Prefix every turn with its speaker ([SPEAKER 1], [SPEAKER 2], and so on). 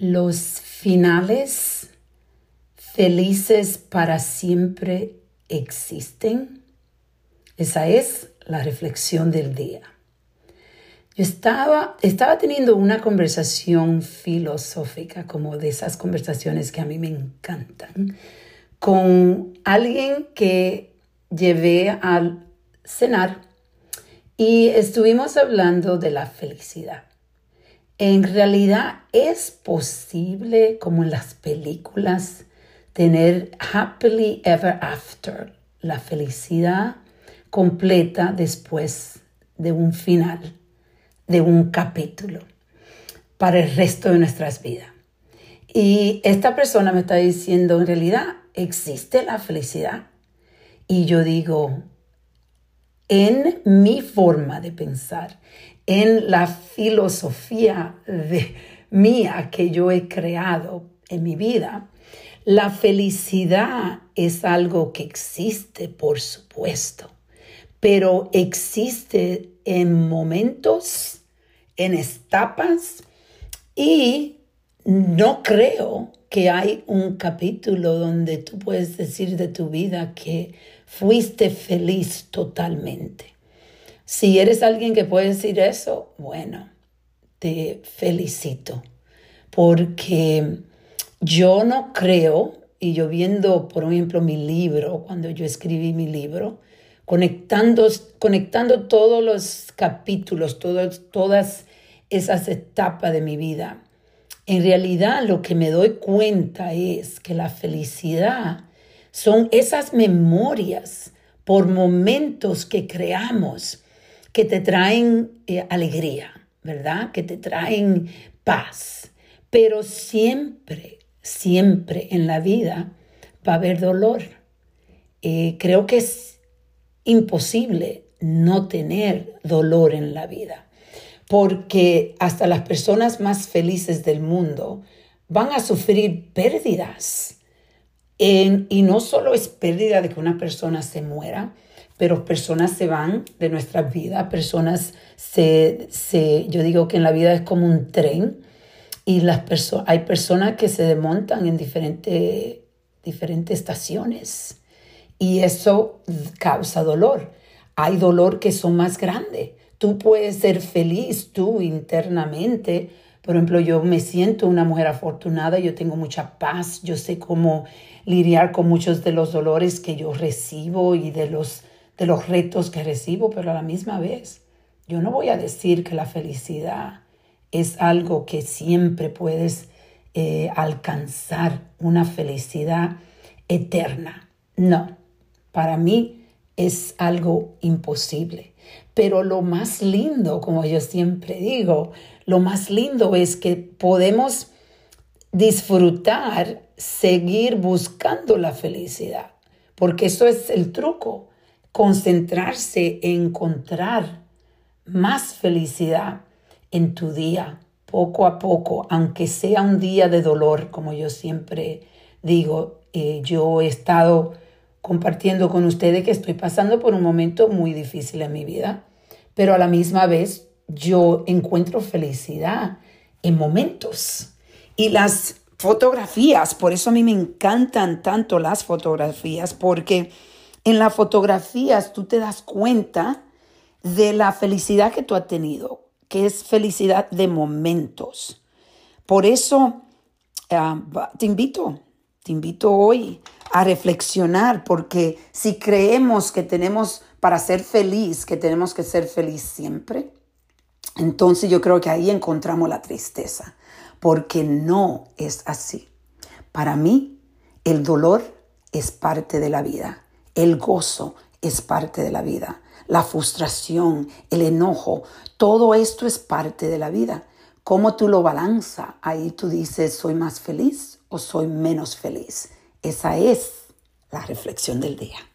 [SPEAKER 1] Los finales felices para siempre existen. Esa es la reflexión del día. Yo estaba, estaba teniendo una conversación filosófica, como de esas conversaciones que a mí me encantan, con alguien que llevé al cenar y estuvimos hablando de la felicidad. En realidad es posible, como en las películas, tener happily ever after, la felicidad completa después de un final, de un capítulo, para el resto de nuestras vidas. Y esta persona me está diciendo, en realidad existe la felicidad. Y yo digo, en mi forma de pensar, en la filosofía de mía que yo he creado en mi vida, la felicidad es algo que existe, por supuesto, pero existe en momentos, en etapas y no creo que hay un capítulo donde tú puedes decir de tu vida que fuiste feliz totalmente. Si eres alguien que puede decir eso, bueno, te felicito, porque yo no creo, y yo viendo, por ejemplo, mi libro, cuando yo escribí mi libro, conectando, conectando todos los capítulos, todas esas etapas de mi vida, en realidad lo que me doy cuenta es que la felicidad son esas memorias por momentos que creamos que te traen eh, alegría, ¿verdad? Que te traen paz. Pero siempre, siempre en la vida va a haber dolor. Eh, creo que es imposible no tener dolor en la vida porque hasta las personas más felices del mundo van a sufrir pérdidas. y no solo es pérdida de que una persona se muera, pero personas se van de nuestra vida, personas se, se, yo digo que en la vida es como un tren y las hay personas que se desmontan en diferentes, diferentes estaciones y eso causa dolor. Hay dolor que son más grandes tú puedes ser feliz tú internamente. Por ejemplo, yo me siento una mujer afortunada, yo tengo mucha paz, yo sé cómo lidiar con muchos de los dolores que yo recibo y de los, de los retos que recibo, pero a la misma vez, yo no voy a decir que la felicidad es algo que siempre puedes eh, alcanzar, una felicidad eterna. No, para mí es algo imposible. Pero lo más lindo, como yo siempre digo, lo más lindo es que podemos disfrutar, seguir buscando la felicidad, porque eso es el truco, concentrarse en encontrar más felicidad en tu día, poco a poco, aunque sea un día de dolor, como yo siempre digo, eh, yo he estado compartiendo con ustedes que estoy pasando por un momento muy difícil en mi vida, pero a la misma vez yo encuentro felicidad en momentos. Y las fotografías, por eso a mí me encantan tanto las fotografías, porque en las fotografías tú te das cuenta de la felicidad que tú has tenido, que es felicidad de momentos. Por eso ah, te invito, te invito hoy a reflexionar, porque si creemos que tenemos para ser feliz, que tenemos que ser feliz siempre, entonces yo creo que ahí encontramos la tristeza, porque no es así. Para mí, el dolor es parte de la vida, el gozo es parte de la vida, la frustración, el enojo, todo esto es parte de la vida. ¿Cómo tú lo balanzas? Ahí tú dices, ¿soy más feliz o soy menos feliz? Esa es la reflexión del día.